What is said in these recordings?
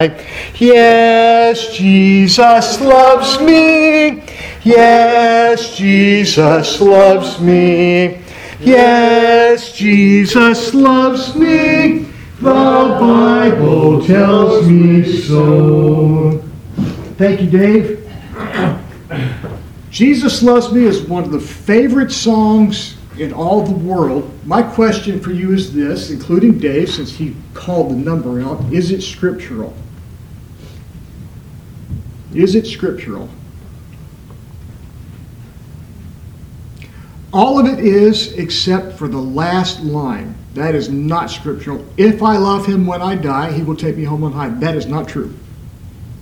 Yes, Jesus loves me. Yes, Jesus loves me. Yes, Jesus loves me. The Bible tells me so. Thank you, Dave. Jesus Loves Me is one of the favorite songs in all the world. My question for you is this, including Dave, since he called the number out is it scriptural? Is it scriptural? All of it is except for the last line. That is not scriptural. If I love him when I die, he will take me home on high. That is not true.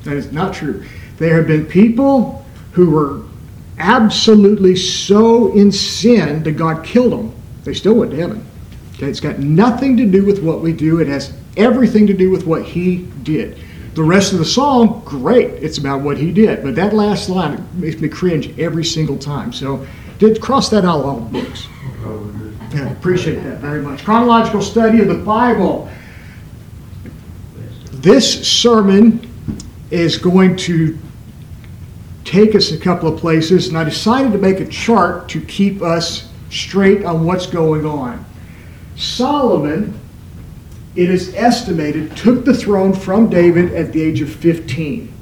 That is not true. There have been people who were absolutely so in sin that God killed them. They still went to heaven. Okay, it's got nothing to do with what we do. It has everything to do with what he did. The rest of the song, great. It's about what he did. But that last line makes me cringe every single time. So did cross that out of all the books. Yeah, appreciate that very much. Chronological study of the Bible. This sermon is going to take us a couple of places, and I decided to make a chart to keep us straight on what's going on. Solomon it is estimated, took the throne from David at the age of 15.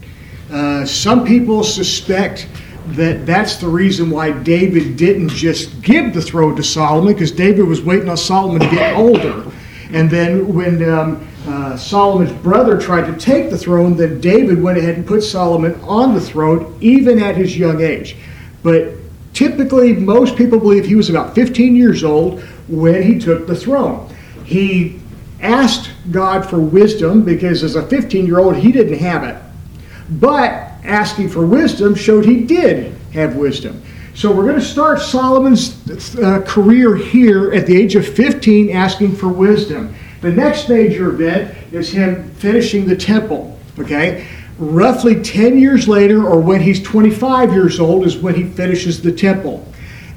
Uh, some people suspect that that's the reason why David didn't just give the throne to Solomon, because David was waiting on Solomon to get older. And then when um, uh, Solomon's brother tried to take the throne, then David went ahead and put Solomon on the throne, even at his young age. But typically, most people believe he was about 15 years old when he took the throne. He asked God for wisdom because as a 15 year old, he didn't have it. But asking for wisdom showed he did have wisdom. So we're going to start Solomon's uh, career here at the age of 15 asking for wisdom. The next major event is him finishing the temple. Okay? Roughly 10 years later, or when he's 25 years old, is when he finishes the temple.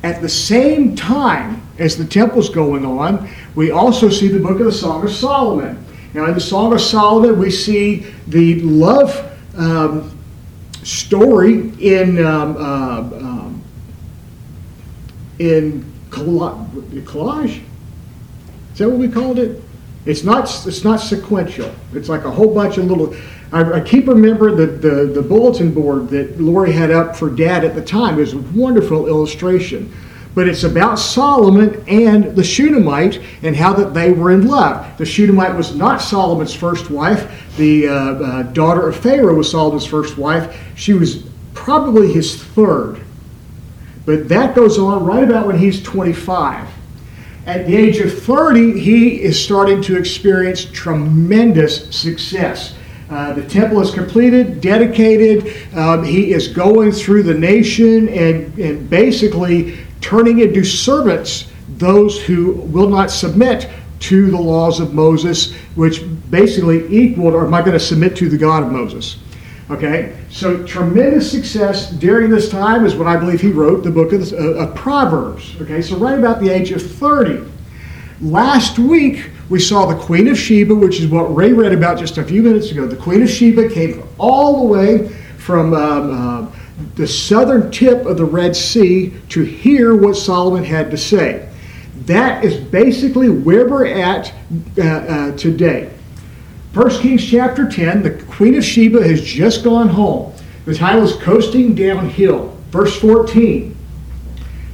At the same time as the temple's going on, we also see the book of the Song of Solomon. Now, in the Song of Solomon, we see the love um, story in um, uh, um, in collage. Is that what we called it? It's not. It's not sequential. It's like a whole bunch of little. I, I keep remember the, the the bulletin board that Lori had up for Dad at the time. Was a wonderful illustration but it's about Solomon and the Shunammite and how that they were in love. The Shunammite was not Solomon's first wife. The uh, uh, daughter of Pharaoh was Solomon's first wife. She was probably his third. But that goes on right about when he's 25. At the age of 30, he is starting to experience tremendous success. Uh, the temple is completed, dedicated. Um, he is going through the nation and, and basically turning into servants those who will not submit to the laws of Moses, which basically equaled, or am I going to submit to the God of Moses? Okay, so tremendous success during this time is when I believe he wrote the book of, uh, of Proverbs. Okay, so right about the age of 30. Last week, we saw the Queen of Sheba, which is what Ray read about just a few minutes ago. The Queen of Sheba came all the way from um, uh, the southern tip of the Red Sea to hear what Solomon had to say. That is basically where we're at uh, uh, today. 1 Kings chapter 10, the Queen of Sheba has just gone home. The title is Coasting Downhill. Verse 14.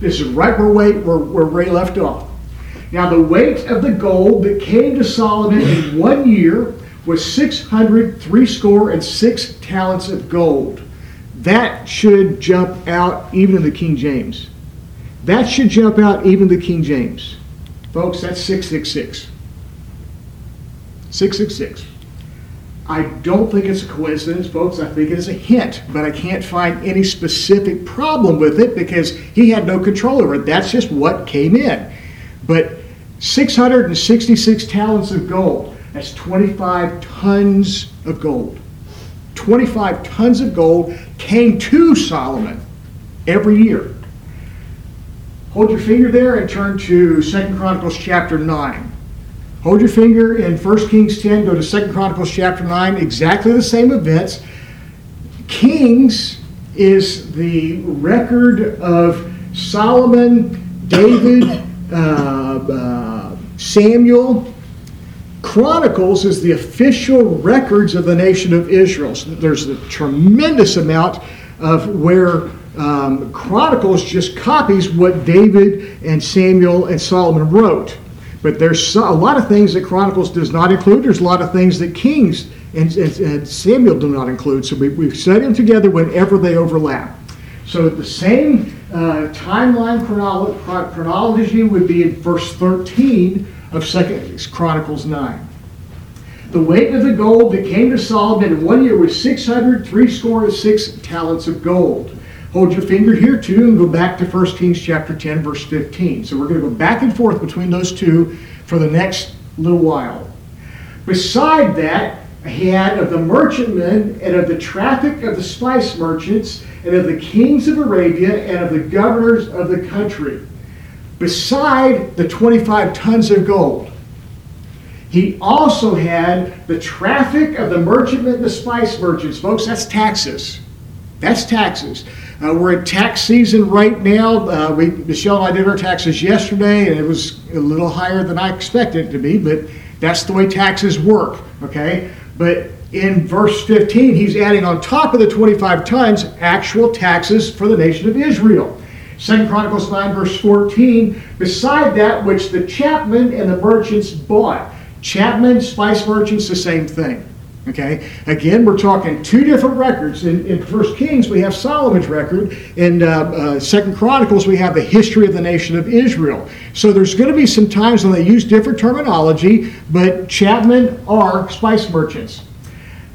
This is right where, Ray, where, where Ray left off. Now, the weight of the gold that came to Solomon in one year was 600 threescore and six talents of gold. That should jump out even in the King James. That should jump out even the King James. Folks, that's 666. 666. I don't think it's a coincidence, folks. I think it is a hint, but I can't find any specific problem with it because he had no control over it. That's just what came in. But 666 talents of gold, that's 25 tons of gold. 25 tons of gold came to Solomon every year. Hold your finger there and turn to Second Chronicles chapter 9. Hold your finger in 1 Kings 10, go to 2 Chronicles chapter 9, exactly the same events. Kings is the record of Solomon, David, uh, uh, Samuel. Chronicles is the official records of the nation of Israel. So there's a tremendous amount of where um, Chronicles just copies what David and Samuel and Solomon wrote. But there's a lot of things that Chronicles does not include. There's a lot of things that Kings and, and, and Samuel do not include. So we, we've set them together whenever they overlap. So the same uh, timeline chronolo- chronology would be in verse 13 of Second Chronicles 9. The weight of the gold that came to Solomon in one year was 600, three score and six talents of gold. Hold your finger here too and go back to 1 Kings chapter 10, verse 15. So we're going to go back and forth between those two for the next little while. Beside that, he had of the merchantmen and of the traffic of the spice merchants and of the kings of Arabia and of the governors of the country. Beside the 25 tons of gold, he also had the traffic of the merchantmen and the spice merchants. Folks, that's taxes. That's taxes. Uh, we're in tax season right now. Uh, we, Michelle and I did our taxes yesterday, and it was a little higher than I expected it to be, but that's the way taxes work, okay? But in verse 15, he's adding on top of the 25 tons actual taxes for the nation of Israel. Second Chronicles 9, verse 14, beside that which the chapmen and the merchants bought. Chapmen, spice merchants, the same thing. Okay, again, we're talking two different records. In, in First Kings, we have Solomon's record. In uh, uh, Second Chronicles, we have the history of the nation of Israel. So there's going to be some times when they use different terminology, but chapmen are spice merchants.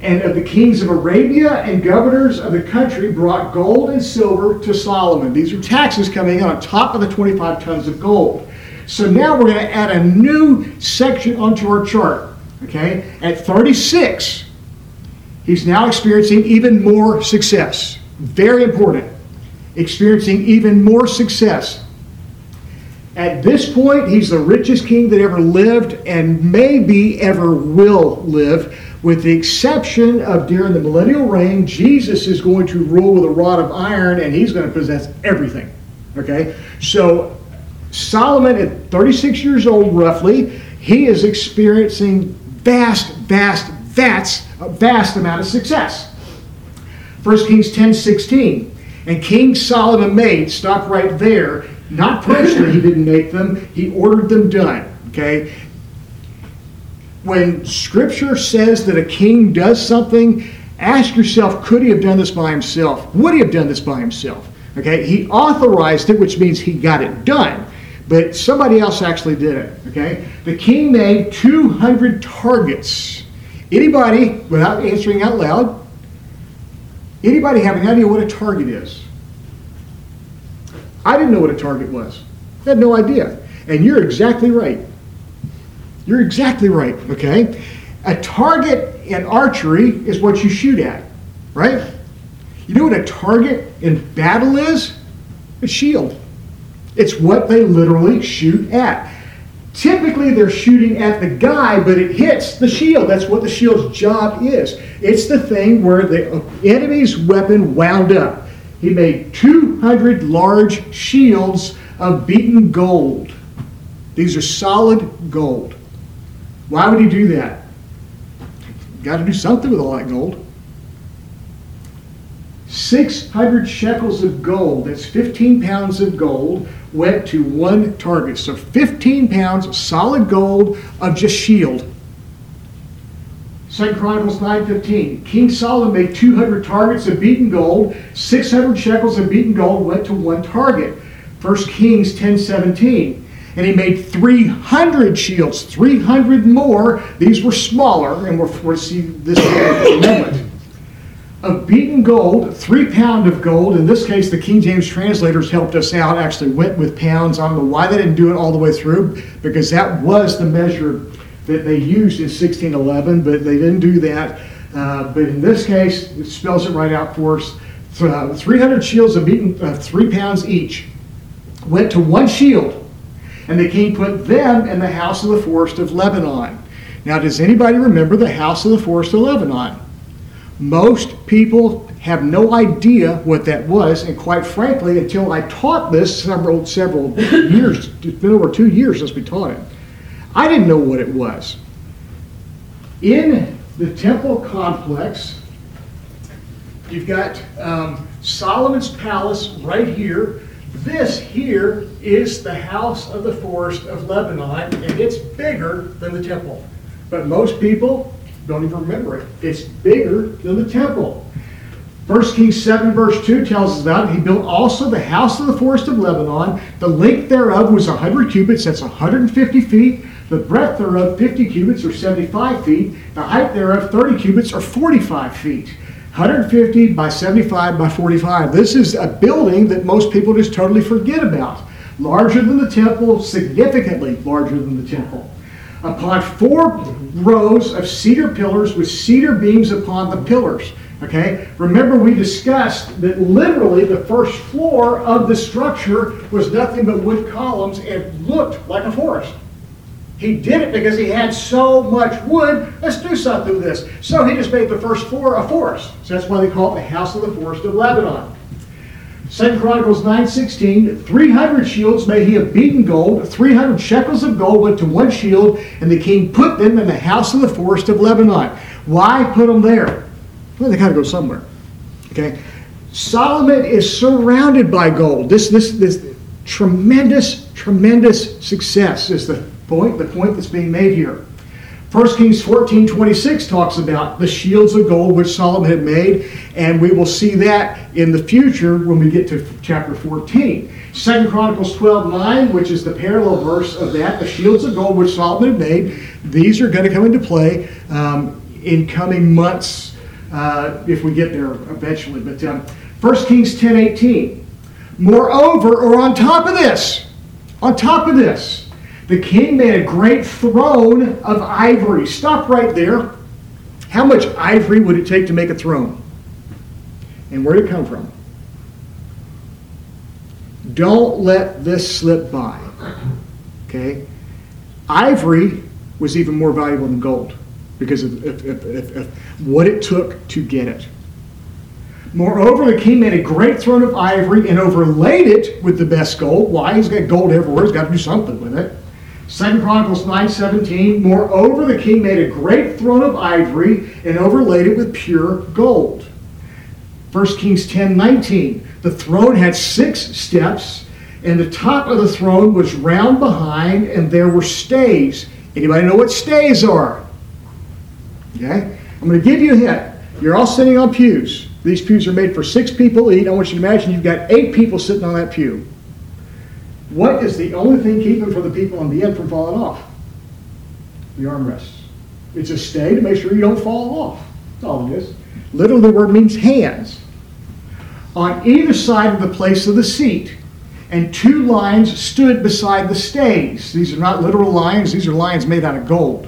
And of the kings of Arabia and governors of the country brought gold and silver to Solomon. These are taxes coming in on top of the 25 tons of gold. So now we're going to add a new section onto our chart. Okay? At 36, he's now experiencing even more success. Very important. Experiencing even more success. At this point, he's the richest king that ever lived and maybe ever will live, with the exception of during the millennial reign, Jesus is going to rule with a rod of iron and he's going to possess everything. Okay? So, Solomon, at 36 years old roughly, he is experiencing vast, vast, vast, a vast amount of success. 1 Kings 10 16. And King Solomon made, stop right there, not personally, he didn't make them, he ordered them done. Okay? When scripture says that a king does something, ask yourself, could he have done this by himself? Would he have done this by himself? Okay? He authorized it, which means he got it done but somebody else actually did it. Okay, the king made 200 targets. Anybody, without answering out loud, anybody have any idea what a target is? I didn't know what a target was. I had no idea. And you're exactly right. You're exactly right. Okay, a target in archery is what you shoot at, right? You know what a target in battle is? A shield. It's what they literally shoot at. Typically, they're shooting at the guy, but it hits the shield. That's what the shield's job is. It's the thing where the enemy's weapon wound up. He made 200 large shields of beaten gold. These are solid gold. Why would he do that? Got to do something with all that gold. 600 shekels of gold, that's 15 pounds of gold, went to one target. So 15 pounds solid gold of just shield. Second Chronicles 9:15. King Solomon made 200 targets of beaten gold. 600 shekels of beaten gold went to one target. 1 Kings 10:17. And he made 300 shields, 300 more. These were smaller, and we'll, we'll see this in a moment of beaten gold, three pound of gold. In this case, the King James translators helped us out, actually went with pounds. I don't know why they didn't do it all the way through, because that was the measure that they used in 1611, but they didn't do that. Uh, but in this case, it spells it right out for us. Uh, 300 shields of beaten, uh, three pounds each, went to one shield. and the king put them in the house of the forest of Lebanon. Now, does anybody remember the house of the forest of Lebanon? Most people have no idea what that was, and quite frankly, until I taught this several several years, it's been over two years since we taught it, I didn't know what it was. In the temple complex, you've got um, Solomon's palace right here. This here is the house of the forest of Lebanon, and it's bigger than the temple. But most people don't even remember it. It's bigger than the temple. 1 Kings 7, verse 2 tells us about it. He built also the house of the forest of Lebanon. The length thereof was 100 cubits, that's 150 feet. The breadth thereof 50 cubits, or 75 feet. The height thereof 30 cubits, or 45 feet. 150 by 75 by 45. This is a building that most people just totally forget about. Larger than the temple, significantly larger than the temple upon four rows of cedar pillars with cedar beams upon the pillars. Okay? Remember, we discussed that literally the first floor of the structure was nothing but wood columns and looked like a forest. He did it because he had so much wood. Let's do something with this. So he just made the first floor a forest. So that's why they call it the House of the Forest of Lebanon. Second Chronicles 9:16, 300 shields may he have beaten gold, 300 shekels of gold went to one shield, and the king put them in the house of the forest of Lebanon. Why put them there? Well, they got to go somewhere. Okay, Solomon is surrounded by gold. This this this tremendous tremendous success is the point the point that's being made here. 1 Kings 14 26 talks about the shields of gold which Solomon had made, and we will see that in the future when we get to chapter 14. 2 Chronicles 12 9, which is the parallel verse of that, the shields of gold which Solomon had made, these are going to come into play um, in coming months uh, if we get there eventually. But um, 1 Kings 10 18. Moreover, or on top of this, on top of this, the king made a great throne of ivory. Stop right there. How much ivory would it take to make a throne? And where did it come from? Don't let this slip by. Okay? Ivory was even more valuable than gold because of, of, what it took to get it. Moreover, the king made a great throne of ivory and overlaid it with the best gold. Why? He's got gold everywhere. He's got to do something with it. Second Chronicles 9:17. Moreover, the king made a great throne of ivory and overlaid it with pure gold. 1 Kings 10:19. The throne had six steps, and the top of the throne was round behind, and there were stays. Anybody know what stays are? Okay? I'm going to give you a hint. You're all sitting on pews. These pews are made for six people each. I want you to imagine you've got eight people sitting on that pew. What is the only thing keeping for the people on the end from falling off? The armrests. It's a stay to make sure you don't fall off. That's all it is. Literally, the word means hands. On either side of the place of the seat, and two lions stood beside the stays. These are not literal lions, these are lions made out of gold.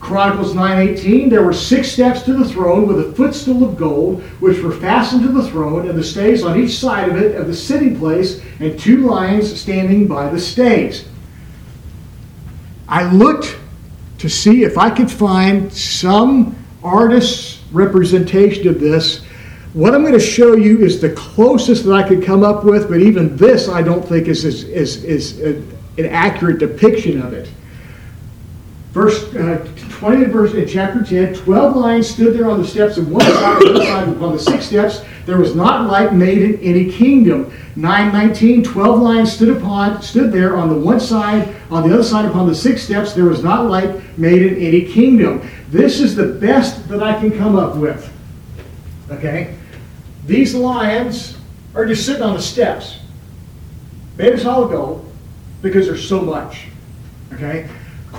Chronicles 9:18 there were six steps to the throne with a footstool of gold which were fastened to the throne and the stays on each side of it of the sitting place and two lions standing by the stays. I looked to see if I could find some artist's representation of this. What I'm going to show you is the closest that I could come up with, but even this I don't think is, is, is, is an accurate depiction of it. Verse uh, 20 verse in chapter 10, 12 lions stood there on the steps of one side, one side upon the six steps. There was not light made in any kingdom. 919, 12 lions stood upon, stood there on the one side, on the other side upon the six steps. There was not light made in any kingdom. This is the best that I can come up with. Okay? These lions are just sitting on the steps. Made of solid gold because there's so much. Okay?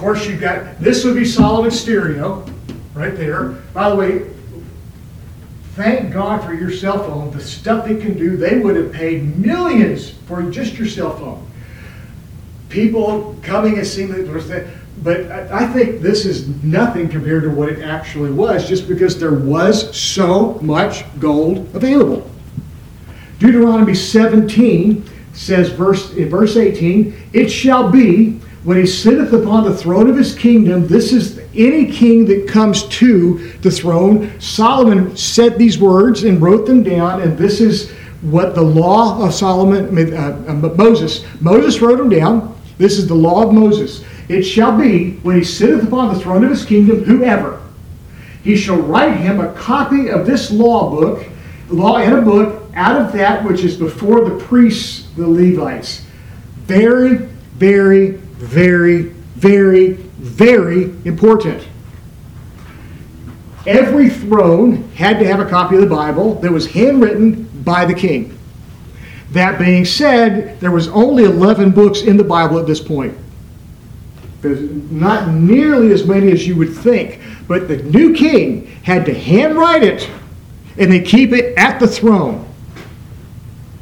Course, you've got, this would be Solomon's stereo, right there. By the way, thank God for your cell phone. The stuff it can do, they would have paid millions for just your cell phone. People coming and seeing it, but I think this is nothing compared to what it actually was, just because there was so much gold available. Deuteronomy 17 says verse in verse 18, it shall be when he sitteth upon the throne of his kingdom, this is any king that comes to the throne. Solomon said these words and wrote them down, and this is what the law of Solomon, uh, uh, Moses, Moses wrote them down. This is the law of Moses. It shall be when he sitteth upon the throne of his kingdom, whoever, he shall write him a copy of this law book, law in a book, out of that which is before the priests, the Levites. Very, very, very, very, very important. Every throne had to have a copy of the Bible that was handwritten by the king. That being said, there was only 11 books in the Bible at this point. There's not nearly as many as you would think, but the new king had to handwrite it and they keep it at the throne.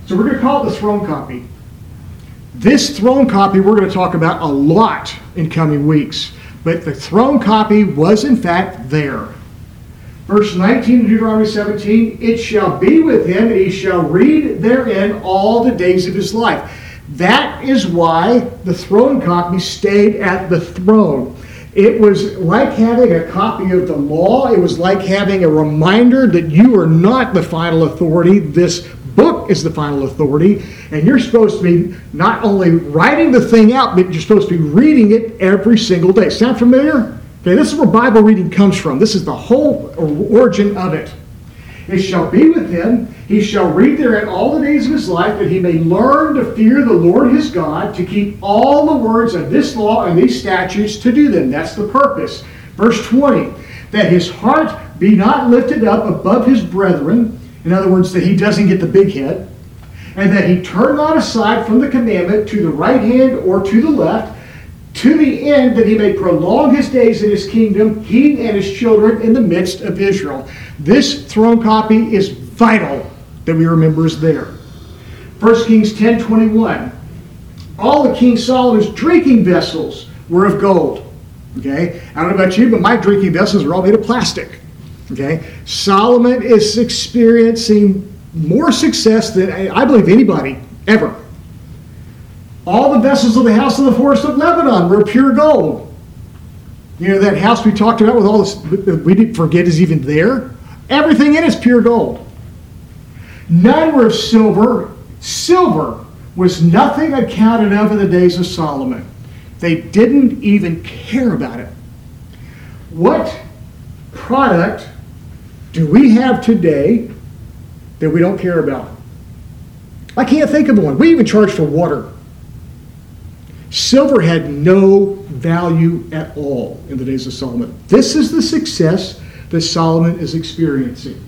So we're going to call it the throne copy. This throne copy we're going to talk about a lot in coming weeks, but the throne copy was in fact there. Verse 19 of Deuteronomy 17 It shall be with him, and he shall read therein all the days of his life. That is why the throne copy stayed at the throne. It was like having a copy of the law. It was like having a reminder that you are not the final authority. This book is the final authority. And you're supposed to be not only writing the thing out, but you're supposed to be reading it every single day. Sound familiar? Okay, this is where Bible reading comes from. This is the whole origin of it. It shall be with him, he shall read therein all the days of his life, that he may learn to fear the Lord his God, to keep all the words of this law and these statutes to do them. That's the purpose. Verse 20, that his heart be not lifted up above his brethren, in other words, that he doesn't get the big head, and that he turn not aside from the commandment to the right hand or to the left, to the end that he may prolong his days in his kingdom, he and his children in the midst of Israel. This throne copy is vital that we remember is there. 1 Kings 10 21. All the King Solomon's drinking vessels were of gold. Okay? I don't know about you, but my drinking vessels are all made of plastic. Okay? Solomon is experiencing more success than I believe anybody ever all the vessels of the house of the forest of Lebanon were pure gold. You know, that house we talked about with all this, uh, we didn't forget is even there. Everything in it is pure gold. None were of silver. Silver was nothing accounted of in the days of Solomon. They didn't even care about it. What product do we have today that we don't care about? I can't think of one. We even charge for water. Silver had no value at all in the days of Solomon. This is the success that Solomon is experiencing.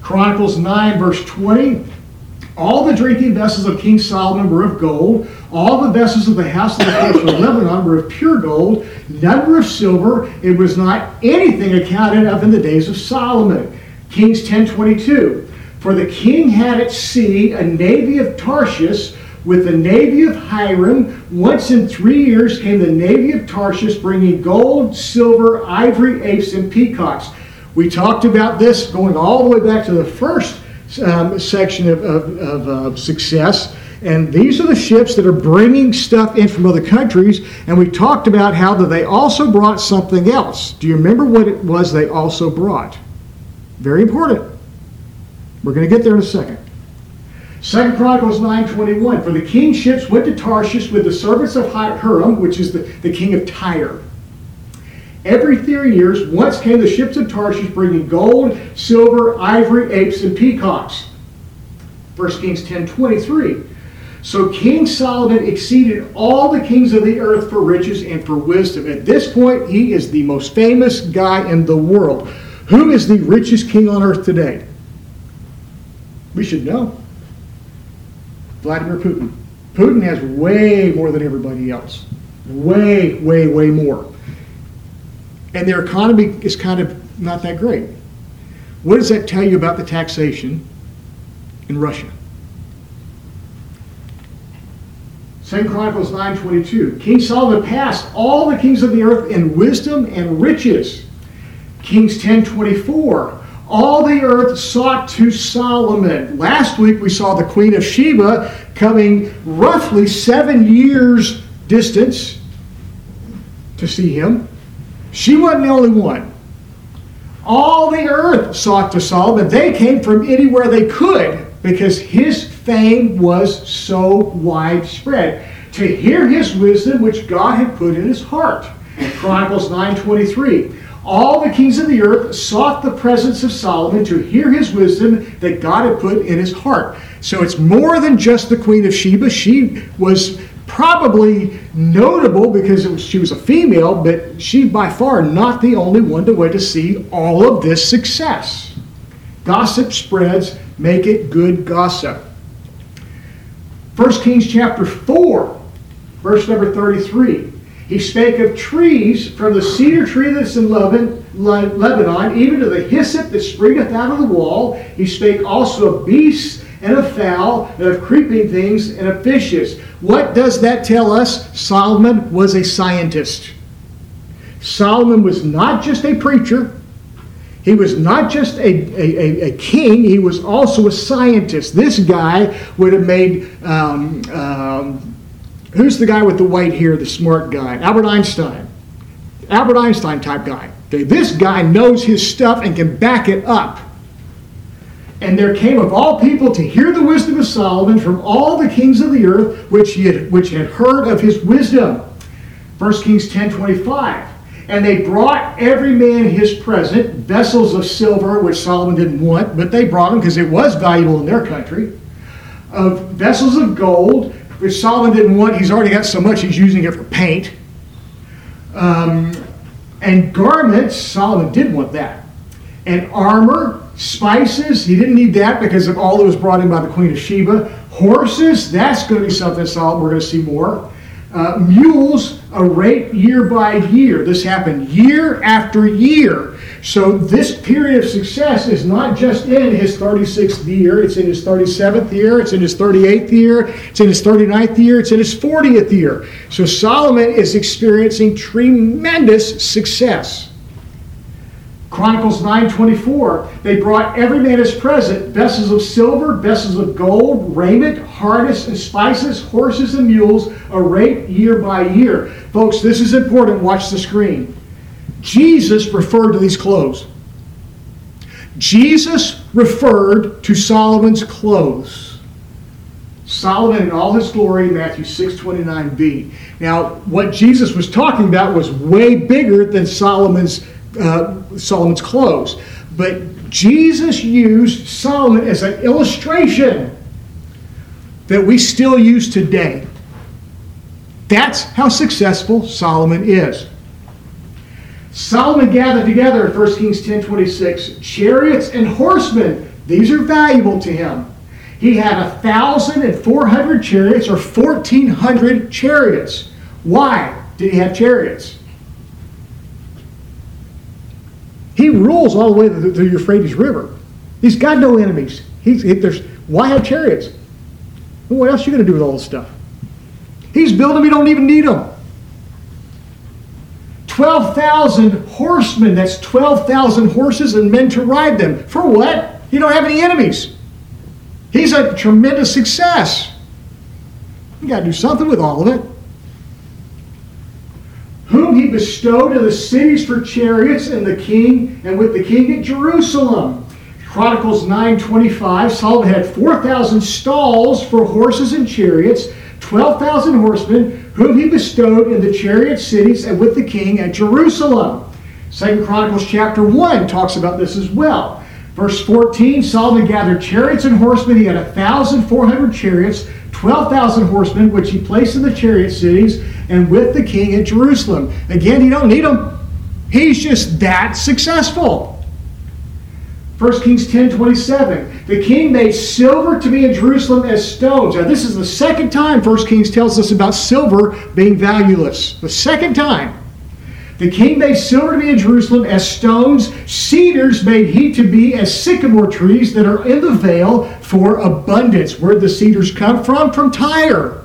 Chronicles 9, verse 20. All the drinking vessels of King Solomon were of gold. All the vessels of the house of the forest of Lebanon were of pure gold. None were of silver. It was not anything accounted of in the days of Solomon. Kings 10:22. For the king had at sea a navy of Tarshish with the navy of Hiram, once in three years came the navy of Tarshish bringing gold, silver, ivory, apes, and peacocks. We talked about this going all the way back to the first um, section of, of, of uh, success. And these are the ships that are bringing stuff in from other countries. And we talked about how that they also brought something else. Do you remember what it was they also brought? Very important. We're going to get there in a second. Second Chronicles 9.21, For the king's ships went to Tarshish with the servants of Hiram, which is the, the king of Tyre. Every three years, once came the ships of Tarshish bringing gold, silver, ivory, apes, and peacocks. 1 Kings 10.23, So King Solomon exceeded all the kings of the earth for riches and for wisdom. At this point, he is the most famous guy in the world. Who is the richest king on earth today? We should know. Vladimir Putin. Putin has way more than everybody else. Way, way, way more. And their economy is kind of not that great. What does that tell you about the taxation in Russia? Second Chronicles 9.22. King Solomon passed all the kings of the earth in wisdom and riches. Kings 10.24. All the earth sought to Solomon. Last week we saw the Queen of Sheba coming roughly seven years distance to see him. She wasn't the only one. All the earth sought to Solomon. They came from anywhere they could because his fame was so widespread. To hear his wisdom, which God had put in his heart. Chronicles 9:23. All the kings of the earth sought the presence of Solomon to hear his wisdom that God had put in his heart. So it's more than just the Queen of Sheba. She was probably notable because was, she was a female, but she by far not the only one to wait to see all of this success. Gossip spreads, make it good gossip. 1 Kings chapter 4, verse number 33. He spake of trees from the cedar tree that's in Lebanon, even to the hyssop that springeth out of the wall. He spake also of beasts and of fowl, and of creeping things, and of fishes. What does that tell us? Solomon was a scientist. Solomon was not just a preacher, he was not just a, a, a, king, he was also a scientist. This guy would have made, um, um, who's the guy with the white hair, the smart guy? Albert Einstein. Albert Einstein type guy. Okay, this guy knows his stuff and can back it up. And there came of all people to hear the wisdom of Solomon from all the kings of the earth, which, he had, which had heard of his wisdom. 1 Kings 10 25. And they brought every man his present, vessels of silver, which Solomon didn't want, but they brought them because it was valuable in their country, of vessels of gold, which Solomon didn't want. He's already got so much, he's using it for paint. Um, and garments, Solomon did want that. And armor, Spices, he didn't need that because of all that was brought in by the Queen of Sheba. Horses, that's going to be something Solomon, We're going to see more. Uh, mules, a rate year by year. This happened year after year. So this period of success is not just in his 36th year, it's in his 37th year, it's in his 38th year, it's in his 39th year, it's in his 40th year. So Solomon is experiencing tremendous success. Chronicles 9:24, they brought every man his present, vessels of silver, vessels of gold, raiment, harness and spices, horses and mules, a rate year by year. Folks, this is important. Watch the screen. Jesus referred to these clothes. Jesus referred to Solomon's clothes. Solomon in all his glory, Matthew 6:29b. Now, what Jesus was talking about was way bigger than Solomon's uh, Solomon's clothes. But Jesus used Solomon as an illustration that we still use today. That's how successful Solomon is. Solomon gathered together in 1 Kings 10 26 chariots and horsemen. These are valuable to him. He had a thousand and four hundred chariots or fourteen hundred chariots. Why did he have chariots? He rules all the way to the Euphrates River. He's got no enemies. He's, he, there's, why have chariots? What else are you going to do with all this stuff? He's building, we don't even need them. 12,000 horsemen, that's 12,000 horses and men to ride them. For what? You don't have any enemies. He's a tremendous success. You got to do something with all of it whom he bestowed in the cities for chariots and the king and with the king at Jerusalem. Chronicles 9:25 Solomon had 4,000 stalls for horses and chariots, 12,000 horsemen whom he bestowed in the chariot cities and with the king at Jerusalem. Second Chronicles chapter 1 talks about this as well. Verse 14 Solomon gathered chariots and horsemen. He had 1,400 chariots, 12,000 horsemen, which he placed in the chariot cities and with the king at Jerusalem. Again, you don't need them. He's just that successful. 1 Kings 10 27. The king made silver to be in Jerusalem as stones. Now, this is the second time 1 Kings tells us about silver being valueless. The second time. The king made silver to be in Jerusalem as stones. Cedars made he to be as sycamore trees that are in the vale for abundance. Where the cedars come from? From Tyre.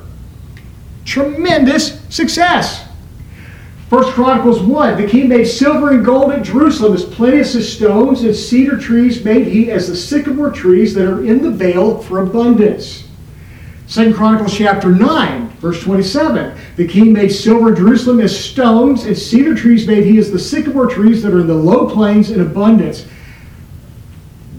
Tremendous success. First Chronicles 1, the king made silver and gold at Jerusalem as plenteous as stones, and cedar trees made he as the sycamore trees that are in the vale for abundance. Second Chronicles chapter 9, verse 27. The king made silver in Jerusalem as stones, and cedar trees made he as the sycamore trees that are in the low plains in abundance.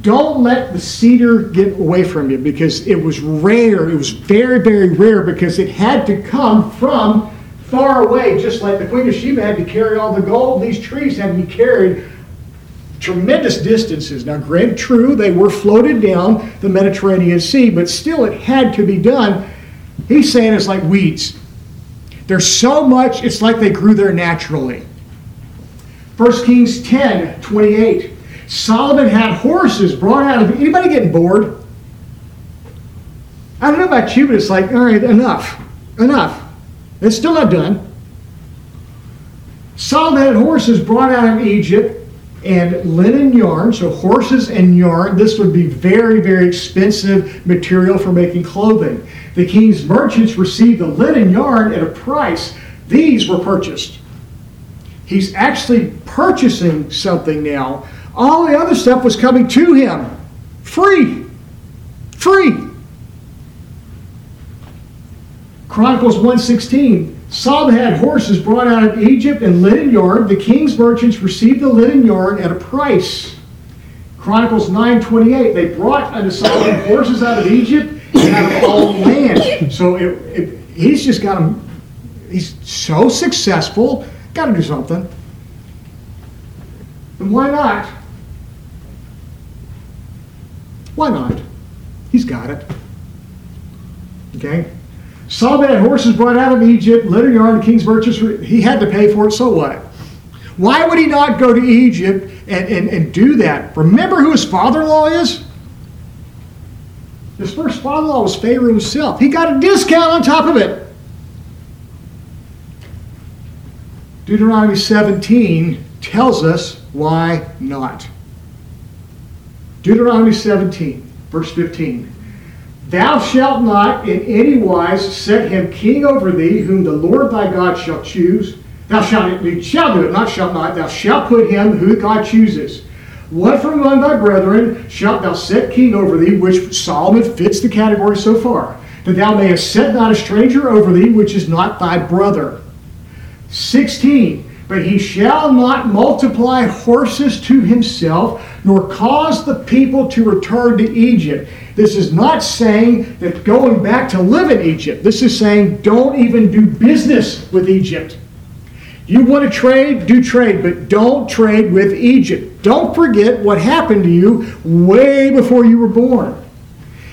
Don't let the cedar get away from you because it was rare. It was very, very rare because it had to come from far away, just like the Queen of Sheba had to carry all the gold. These trees had to be carried tremendous distances. Now, granted, true, they were floated down the Mediterranean Sea, but still it had to be done. He's saying it's like weeds. There's so much, it's like they grew there naturally. 1 Kings 10 28. Solomon had horses brought out of. Anybody getting bored? I don't know about you, but it's like, all right, enough. Enough. It's still not done. Solomon had horses brought out of Egypt and linen yarn, so horses and yarn. This would be very, very expensive material for making clothing. The king's merchants received the linen yarn at a price. These were purchased. He's actually purchasing something now. All the other stuff was coming to him free. Free. Chronicles 116. Solomon had horses brought out of Egypt and linen yarn. The king's merchants received the linen yarn at a price. Chronicles 9:28. They brought unto Solomon horses out of Egypt and out of all land. So it, it, he's just got them. He's so successful. Got to do something. And why not? Why not? He's got it. Okay? Solomon had horses brought out of Egypt, linen yarn, the king's merchants, he had to pay for it, so what? Why would he not go to Egypt and, and, and do that? Remember who his father in law is? His first father in law was Pharaoh himself. He got a discount on top of it. Deuteronomy 17 tells us why not. Deuteronomy 17, verse 15. Thou shalt not in any wise set him king over thee, whom the Lord thy God shall choose. Thou shalt, you shall do it, not shalt not. Thou shalt put him who God chooses. One from among thy brethren shalt thou set king over thee, which Solomon fits the category so far, that thou mayest set not a stranger over thee, which is not thy brother. 16. But he shall not multiply horses to himself, nor cause the people to return to Egypt. This is not saying that going back to live in Egypt. This is saying don't even do business with Egypt. You want to trade, do trade, but don't trade with Egypt. Don't forget what happened to you way before you were born.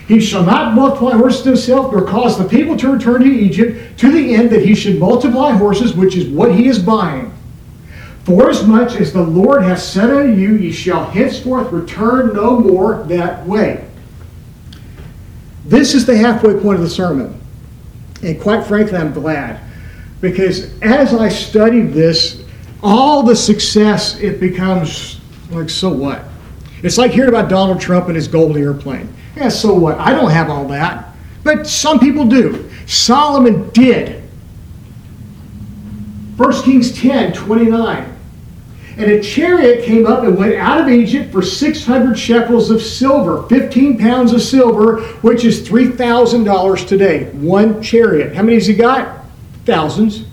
He shall not multiply horses to himself, nor cause the people to return to Egypt, to the end that he should multiply horses, which is what he is buying. Forasmuch as the Lord hath said unto you, ye shall henceforth return no more that way. This is the halfway point of the sermon. And quite frankly, I'm glad. Because as I studied this, all the success, it becomes like, so what? It's like hearing about Donald Trump and his golden airplane. Yeah, so what? I don't have all that. But some people do. Solomon did. 1 Kings 10 29. And a chariot came up and went out of Egypt for 600 shekels of silver, 15 pounds of silver, which is $3,000 today. One chariot. How many has he got? Thousands.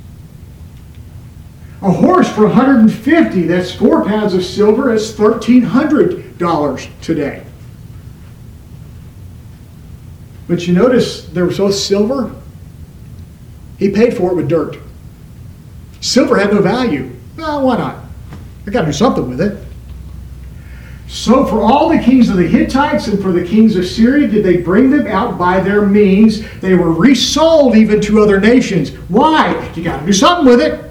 A horse for 150, that's four pounds of silver, is $1,300 today. But you notice there was both silver. He paid for it with dirt. Silver had no value. Well, why not? I got to do something with it. So, for all the kings of the Hittites and for the kings of Syria, did they bring them out by their means? They were resold even to other nations. Why? You got to do something with it.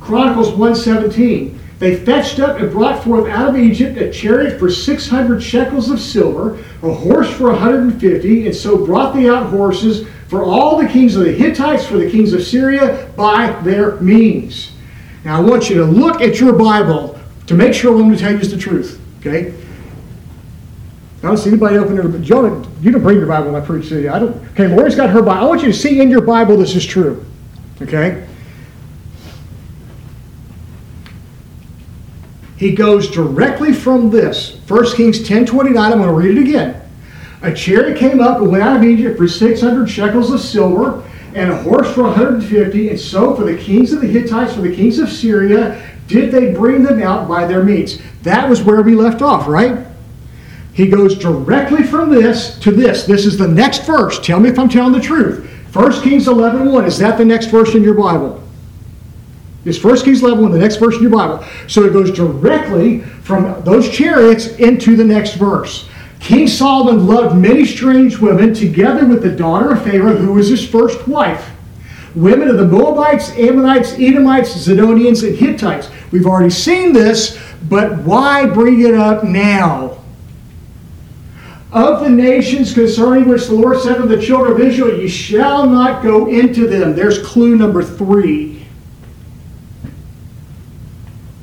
Chronicles 117. They fetched up and brought forth out of Egypt a chariot for 600 shekels of silver, a horse for 150, and so brought they out horses for all the kings of the Hittites, for the kings of Syria, by their means. Now, I want you to look at your Bible to make sure I'm going to tell you is the truth. Okay? I don't see anybody open their Jonah, you don't bring your Bible when I preach to you. I don't. Okay, Lori's got her Bible. I want you to see in your Bible this is true. Okay? He goes directly from this. 1 Kings 10:29, I'm going to read it again. A chariot came up and went out of Egypt for 600 shekels of silver, and a horse for 150, and so for the kings of the Hittites, for the kings of Syria, did they bring them out by their means. That was where we left off, right? He goes directly from this to this. This is the next verse. Tell me if I'm telling the truth. 1 Kings 11 1. Is that the next verse in your Bible? Is 1 Kings 11 1 the next verse in your Bible? So it goes directly from those chariots into the next verse. King Solomon loved many strange women together with the daughter of Pharaoh, who was his first wife. Women of the Moabites, Ammonites, Edomites, Zidonians, and Hittites. We've already seen this, but why bring it up now? Of the nations concerning which the Lord said to the children of Israel, You shall not go into them. There's clue number three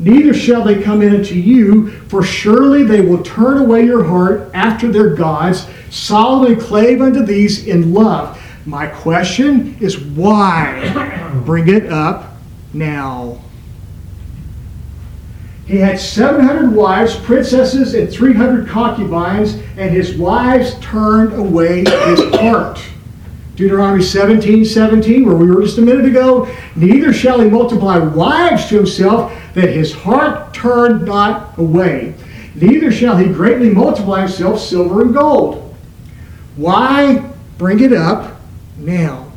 neither shall they come in unto you, for surely they will turn away your heart after their gods. Solomon clave unto these in love. My question is why bring it up now? He had 700 wives, princesses, and 300 concubines, and his wives turned away his heart. Deuteronomy 17 17, where we were just a minute ago, neither shall he multiply wives to himself, that his heart turn not away. Neither shall he greatly multiply himself silver and gold. Why bring it up now?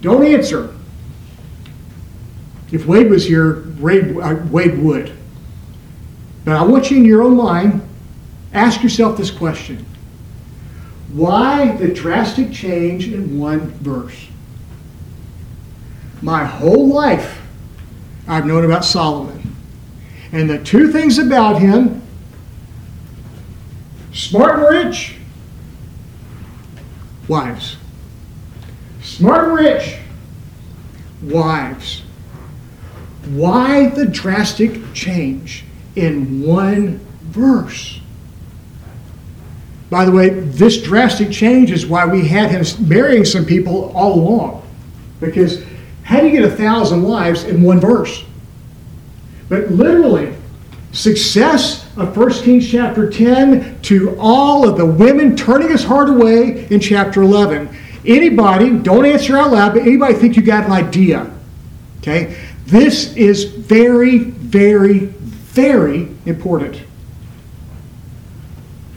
Don't answer. If Wade was here, Wade, uh, Wade would. But I want you in your own mind, ask yourself this question Why the drastic change in one verse? My whole life, I've known about Solomon. And the two things about him smart and rich, wives. Smart and rich, wives. Why the drastic change in one verse? By the way, this drastic change is why we had him marrying some people all along. Because how do you get a thousand wives in one verse? But literally, success of 1 Kings chapter 10 to all of the women turning his heart away in chapter 11. Anybody, don't answer out loud, but anybody think you got an idea? Okay? This is very, very, very important.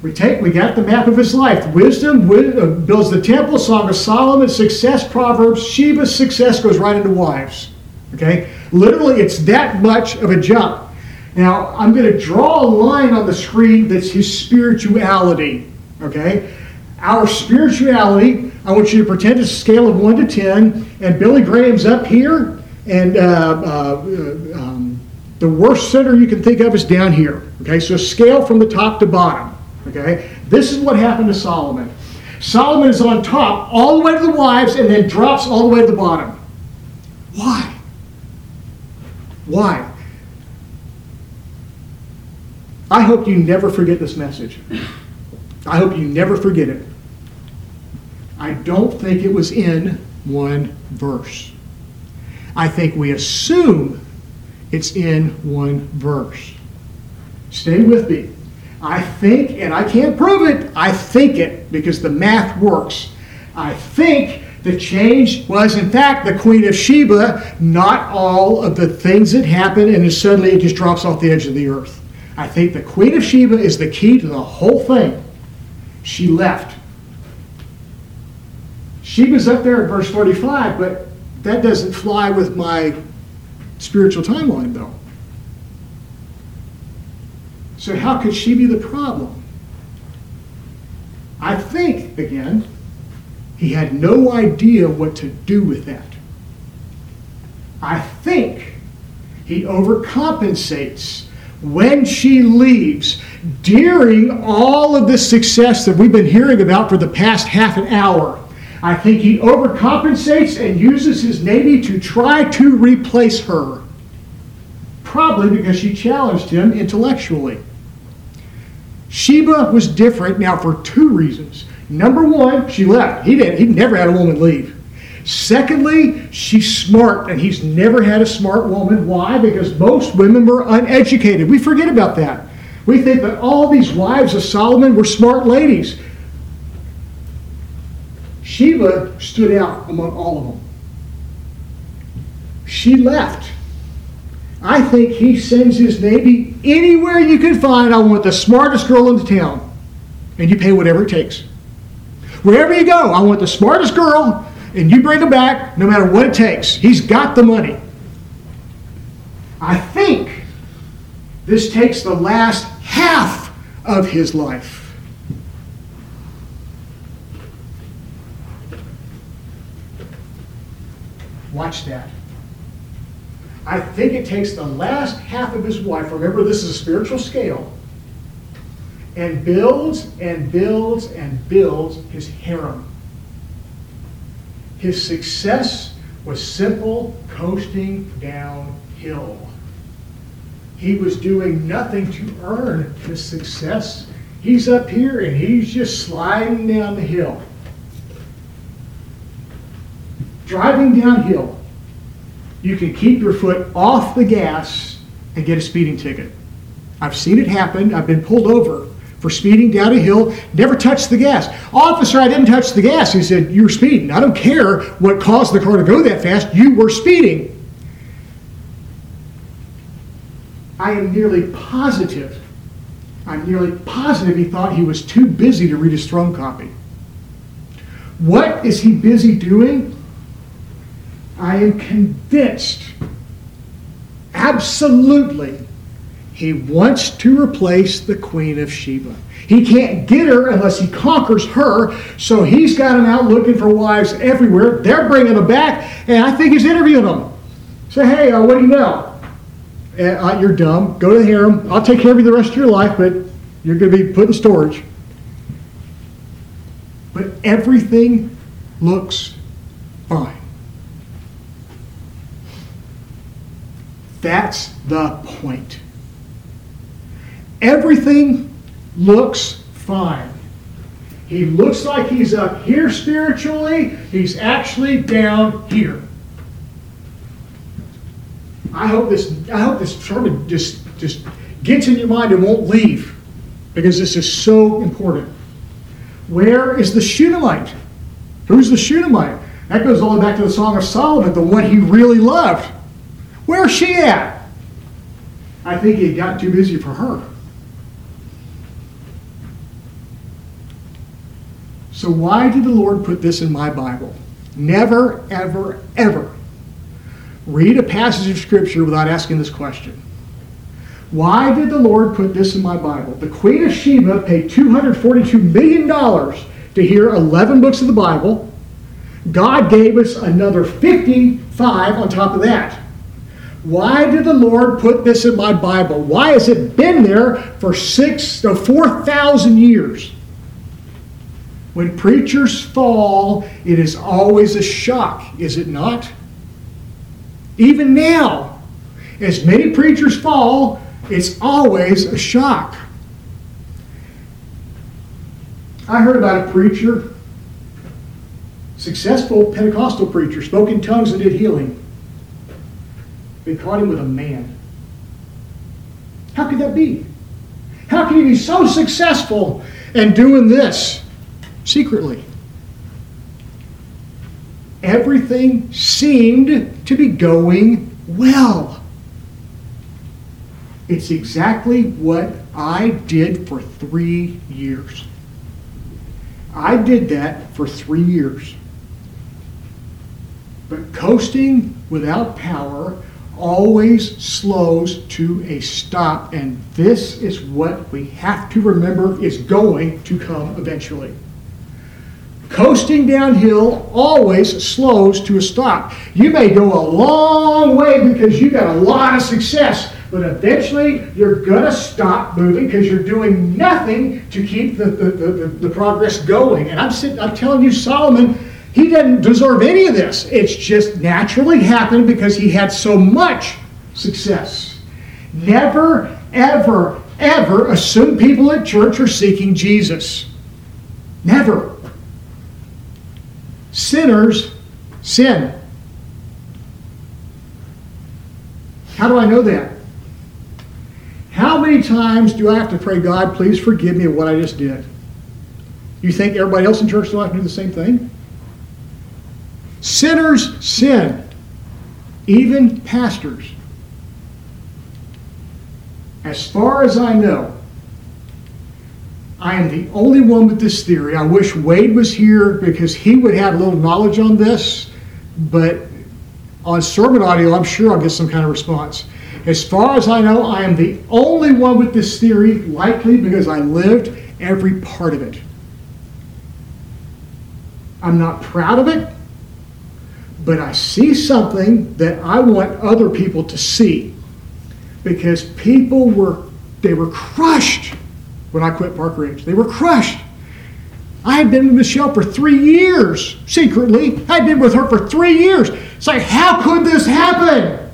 We take, we got the map of his life. Wisdom uh, builds the temple, Song of Solomon, success, Proverbs, Sheba's success goes right into wives. Okay? Literally, it's that much of a jump. Now, I'm going to draw a line on the screen that's his spirituality. Okay? Our spirituality, I want you to pretend it's a scale of 1 to 10, and Billy Graham's up here, and uh, uh, um, the worst center you can think of is down here. Okay? So, scale from the top to bottom. Okay? This is what happened to Solomon. Solomon is on top all the way to the wives and then drops all the way to the bottom. Why? Why? I hope you never forget this message. I hope you never forget it. I don't think it was in one verse. I think we assume it's in one verse. Stay with me. I think, and I can't prove it, I think it because the math works. I think the change was, in fact, the Queen of Sheba, not all of the things that happen, and then suddenly it just drops off the edge of the earth. I think the Queen of Sheba is the key to the whole thing. She left. Sheba's up there at verse 35, but that doesn't fly with my spiritual timeline, though. So, how could she be the problem? I think, again, he had no idea what to do with that. I think he overcompensates when she leaves during all of this success that we've been hearing about for the past half an hour. I think he overcompensates and uses his navy to try to replace her. Probably because she challenged him intellectually. Sheba was different now for two reasons. Number one, she left. He didn't. He never had a woman leave. Secondly, she's smart, and he's never had a smart woman. Why? Because most women were uneducated. We forget about that. We think that all these wives of Solomon were smart ladies. Sheba stood out among all of them. She left. I think he sends his navy anywhere you can find. I want the smartest girl in the town. And you pay whatever it takes. Wherever you go, I want the smartest girl, and you bring her back no matter what it takes. He's got the money. I think this takes the last half of his life. Watch that. I think it takes the last half of his life, remember this is a spiritual scale, and builds and builds and builds his harem. His success was simple coasting downhill. He was doing nothing to earn his success. He's up here and he's just sliding down the hill. Driving downhill, you can keep your foot off the gas and get a speeding ticket. I've seen it happen. I've been pulled over for speeding down a hill, never touched the gas. Officer, I didn't touch the gas. He said, You were speeding. I don't care what caused the car to go that fast. You were speeding. I am nearly positive, I'm nearly positive he thought he was too busy to read his throne copy. What is he busy doing? I am convinced, absolutely, he wants to replace the Queen of Sheba. He can't get her unless he conquers her, so he's got him out looking for wives everywhere. They're bringing them back, and I think he's interviewing them. Say, hey, uh, what do you know? Uh, you're dumb. Go to the harem. I'll take care of you the rest of your life, but you're going to be put in storage. But everything looks fine. That's the point. Everything looks fine. He looks like he's up here spiritually, he's actually down here. I hope this I hope this sermon just just gets in your mind and won't leave because this is so important. Where is the Shunammite? Who's the Shunammite? That goes all the way back to the Song of Solomon, the one he really loved. Where's she at? I think he got too busy for her. So, why did the Lord put this in my Bible? Never, ever, ever read a passage of Scripture without asking this question. Why did the Lord put this in my Bible? The Queen of Sheba paid $242 million to hear 11 books of the Bible. God gave us another 55 on top of that. Why did the Lord put this in my Bible? Why has it been there for six or four thousand years? When preachers fall, it is always a shock, is it not? Even now, as many preachers fall, it's always a shock. I heard about a preacher, successful Pentecostal preacher, spoke in tongues and did healing. They caught him with a man. How could that be? How can he be so successful and doing this secretly? everything seemed to be going well. It's exactly what I did for three years. I did that for three years. But coasting without power always slows to a stop, and this is what we have to remember is going to come eventually. Coasting downhill always slows to a stop. You may go a long way because you got a lot of success, but eventually you're going to stop moving because you're doing nothing to keep the, the, the, the, progress going. And I'm, sitting, I'm telling you, Solomon, he didn't deserve any of this. It's just naturally happened because he had so much success. Never, ever, ever assume people at church are seeking Jesus. Never. Sinners sin. How do I know that? How many times do I have to pray, God, please forgive me of what I just did? You think everybody else in church will have to do the same thing? Sinners sin, even pastors. As far as I know, I am the only one with this theory. I wish Wade was here because he would have a little knowledge on this, but on sermon audio, I'm sure I'll get some kind of response. As far as I know, I am the only one with this theory, likely because I lived every part of it. I'm not proud of it, but I see something that I want other people to see because people were they were crushed when I quit Park Ridge. They were crushed. I had been with Michelle for three years secretly. I had been with her for three years. It's like, how could this happen?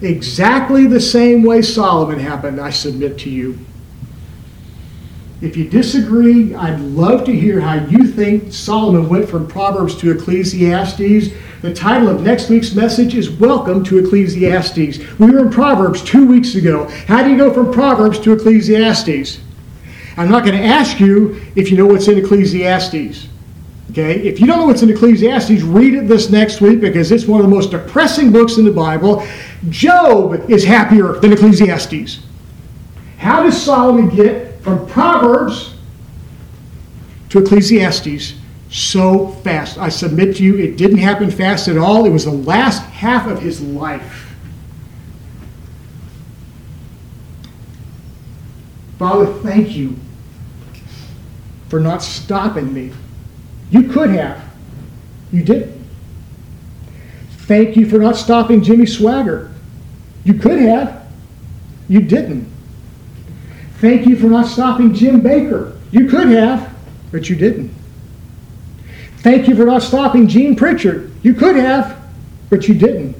Exactly the same way Solomon happened, I submit to you. If you disagree, I'd love to hear how you think Solomon went from Proverbs to Ecclesiastes. The title of next week's message is Welcome to Ecclesiastes. We were in Proverbs two weeks ago. How do you go from Proverbs to Ecclesiastes? I'm not going to ask you if you know what's in Ecclesiastes. Okay? If you don't know what's in Ecclesiastes, read it this next week because it's one of the most depressing books in the Bible. Job is happier than Ecclesiastes. How does Solomon get from Proverbs to Ecclesiastes so fast? I submit to you, it didn't happen fast at all. It was the last half of his life. Father, thank you for not stopping me. You could have. You didn't. Thank you for not stopping Jimmy Swaggart. You could have. You didn't. Thank you for not stopping Jim Bakker. You could have, but you didn't. Thank you for not stopping Gene Pritchard. You could have, but you didn't.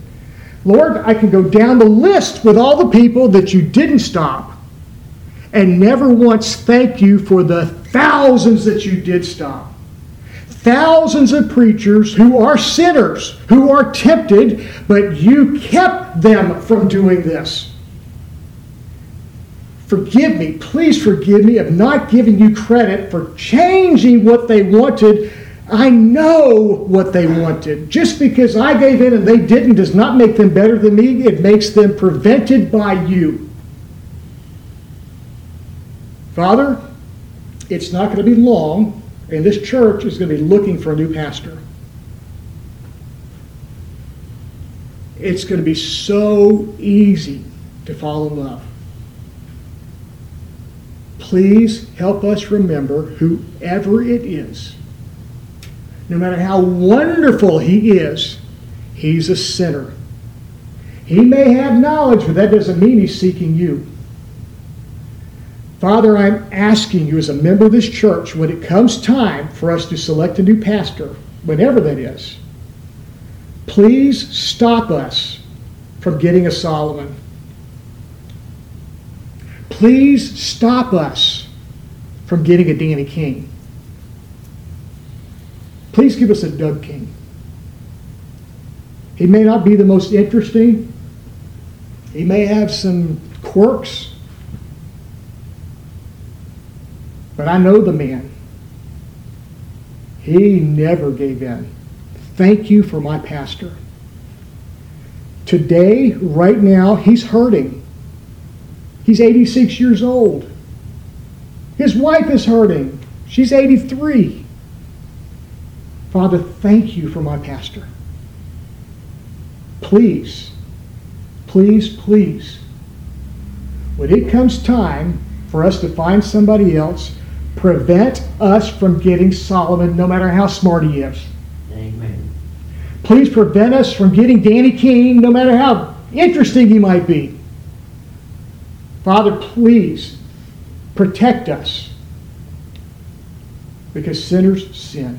Lord, I can go down the list with all the people that you didn't stop and never once thank you for the thousands that you did stop. Thousands of preachers who are sinners, who are tempted, but you kept them from doing this. Forgive me, please forgive me of not giving you credit for changing what they wanted. I know what they wanted. Just because I gave in and they didn't does not make them better than me, it makes them prevented by you. Father, it's not going to be long, and this church is going to be looking for a new pastor. It's going to be so easy to fall in love. Please help us remember whoever it is, no matter how wonderful he is, he's a sinner. He may have knowledge, but that doesn't mean he's seeking you. Father, I'm asking you as a member of this church, when it comes time for us to select a new pastor, whenever that is, please stop us from getting a Solomon. Please stop us from getting a Danny King. Please give us a Doug King. He may not be the most interesting. He may have some quirks. But I know the man. He never gave in. Thank you for my pastor. Today, right now, he's hurting. He's 86 years old. His wife is hurting. She's 83. Father, thank you for my pastor. Please, please, please, when it comes time for us to find somebody else, prevent us from getting Solomon, no matter how smart he is. Amen. Please prevent us from getting Danny King, no matter how interesting he might be. Father, please protect us because sinners sin.